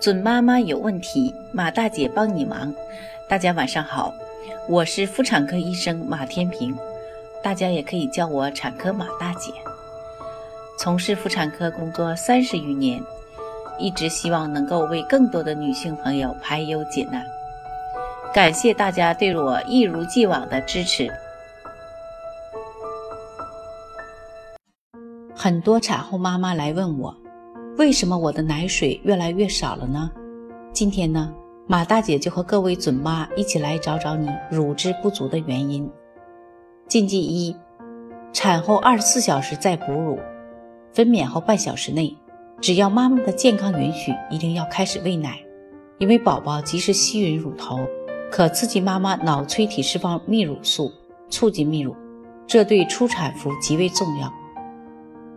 准妈妈有问题，马大姐帮你忙。大家晚上好，我是妇产科医生马天平，大家也可以叫我产科马大姐。从事妇产科工作三十余年，一直希望能够为更多的女性朋友排忧解难。感谢大家对我一如既往的支持。很多产后妈妈来问我。为什么我的奶水越来越少了呢？今天呢，马大姐就和各位准妈一起来找找你乳汁不足的原因。禁忌一：产后二十四小时再哺乳，分娩后半小时内，只要妈妈的健康允许，一定要开始喂奶，因为宝宝及时吸吮乳头，可刺激妈妈脑垂体释放泌乳素，促进泌乳，这对初产妇极为重要。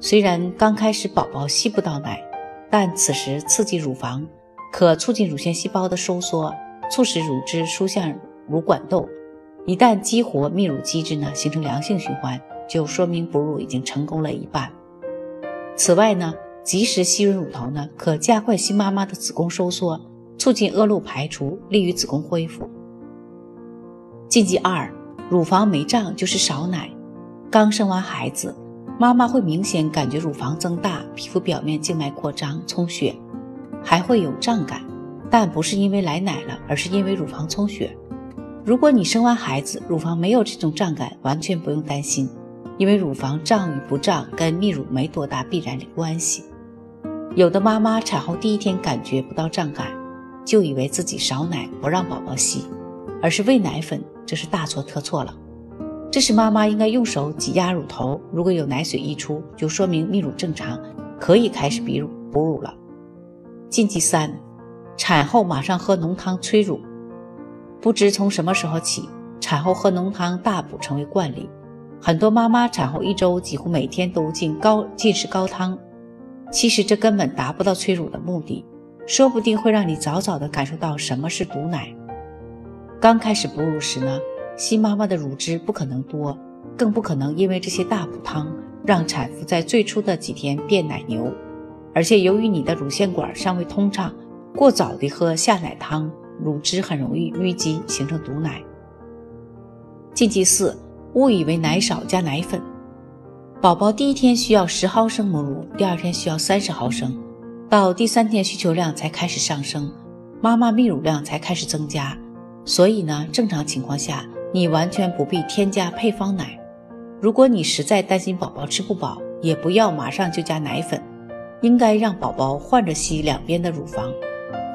虽然刚开始宝宝吸不到奶，但此时刺激乳房，可促进乳腺细胞的收缩，促使乳汁输向乳管窦。一旦激活泌乳机制呢，形成良性循环，就说明哺乳已经成功了一半。此外呢，及时吸吮乳头呢，可加快新妈妈的子宫收缩，促进恶露排出，利于子宫恢复。禁忌二：乳房没胀就是少奶。刚生完孩子。妈妈会明显感觉乳房增大，皮肤表面静脉扩张、充血，还会有胀感，但不是因为来奶了，而是因为乳房充血。如果你生完孩子，乳房没有这种胀感，完全不用担心，因为乳房胀与不胀跟泌乳没多大必然的关系。有的妈妈产后第一天感觉不到胀感，就以为自己少奶不让宝宝吸，而是喂奶粉，这是大错特错了。这时，妈妈应该用手挤压乳头，如果有奶水溢出，就说明泌乳正常，可以开始哺乳哺乳了。禁忌三：产后马上喝浓汤催乳。不知从什么时候起，产后喝浓汤大补成为惯例，很多妈妈产后一周几乎每天都进高进食高汤。其实这根本达不到催乳的目的，说不定会让你早早的感受到什么是堵奶。刚开始哺乳时呢？新妈妈的乳汁不可能多，更不可能因为这些大补汤让产妇在最初的几天变奶牛。而且由于你的乳腺管尚未通畅，过早的喝下奶汤，乳汁很容易淤积形成堵奶。禁忌四：误以为奶少加奶粉。宝宝第一天需要十毫升母乳，第二天需要三十毫升，到第三天需求量才开始上升，妈妈泌乳量才开始增加。所以呢，正常情况下。你完全不必添加配方奶。如果你实在担心宝宝吃不饱，也不要马上就加奶粉，应该让宝宝换着吸两边的乳房。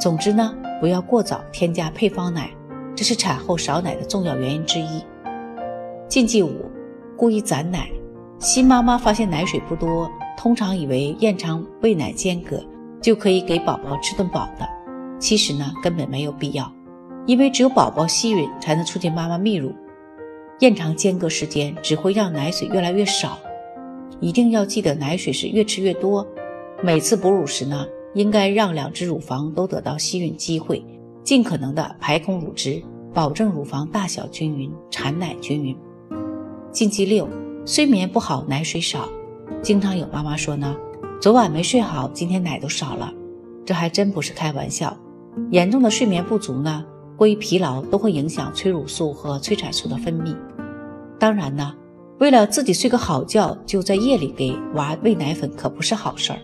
总之呢，不要过早添加配方奶，这是产后少奶的重要原因之一。禁忌五：故意攒奶。新妈妈发现奶水不多，通常以为延长喂奶间隔就可以给宝宝吃顿饱的，其实呢，根本没有必要。因为只有宝宝吸吮才能促进妈妈泌乳，延长间隔时间只会让奶水越来越少。一定要记得奶水是越吃越多。每次哺乳时呢，应该让两只乳房都得到吸吮机会，尽可能的排空乳汁，保证乳房大小均匀，产奶均匀。禁忌六：睡眠不好，奶水少。经常有妈妈说呢，昨晚没睡好，今天奶都少了。这还真不是开玩笑。严重的睡眠不足呢。过于疲劳都会影响催乳素和催产素的分泌。当然呢，为了自己睡个好觉，就在夜里给娃喂奶粉可不是好事儿。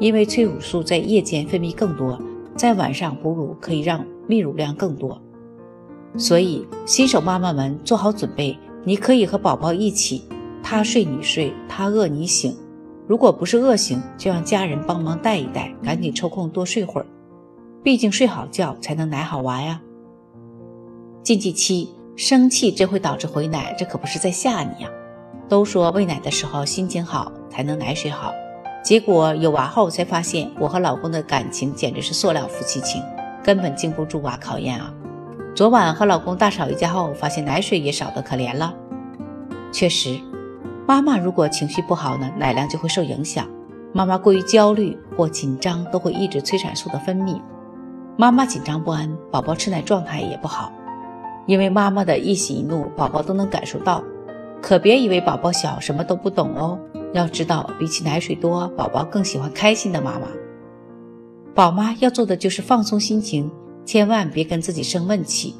因为催乳素在夜间分泌更多，在晚上哺乳可以让泌乳量更多。所以新手妈妈们做好准备，你可以和宝宝一起，他睡你睡，他饿你醒。如果不是饿醒，就让家人帮忙带一带，赶紧抽空多睡会儿。毕竟睡好觉才能奶好娃呀。禁忌七，生气这会导致回奶，这可不是在吓你呀。都说喂奶的时候心情好才能奶水好，结果有娃后才发现，我和老公的感情简直是塑料夫妻情，根本经不住娃考验啊。昨晚和老公大吵一架后，发现奶水也少得可怜了。确实，妈妈如果情绪不好呢，奶量就会受影响。妈妈过于焦虑或紧张都会抑制催产素的分泌，妈妈紧张不安，宝宝吃奶状态也不好。因为妈妈的一喜一怒，宝宝都能感受到，可别以为宝宝小什么都不懂哦。要知道，比起奶水多，宝宝更喜欢开心的妈妈。宝妈要做的就是放松心情，千万别跟自己生闷气。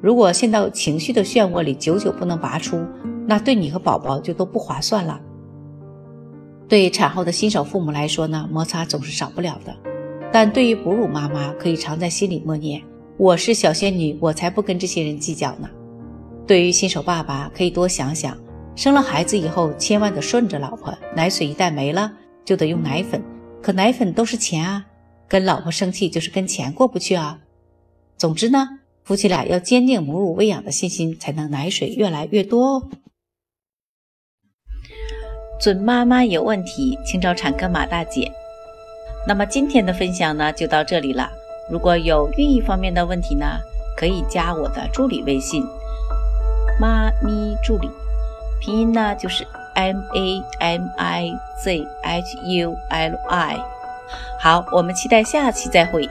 如果陷到情绪的漩涡里，久久不能拔出，那对你和宝宝就都不划算了。对产后的新手父母来说呢，摩擦总是少不了的。但对于哺乳妈妈，可以常在心里默念：“我是小仙女，我才不跟这些人计较呢。”对于新手爸爸，可以多想想，生了孩子以后，千万得顺着老婆。奶水一旦没了，就得用奶粉，可奶粉都是钱啊。跟老婆生气就是跟钱过不去啊。总之呢，夫妻俩要坚定母乳喂养的信心，才能奶水越来越多哦。准妈妈有问题，请找产科马大姐。那么今天的分享呢，就到这里了。如果有孕育方面的问题呢，可以加我的助理微信“妈咪助理”，拼音呢就是 M A M I Z H U L I。好，我们期待下期再会。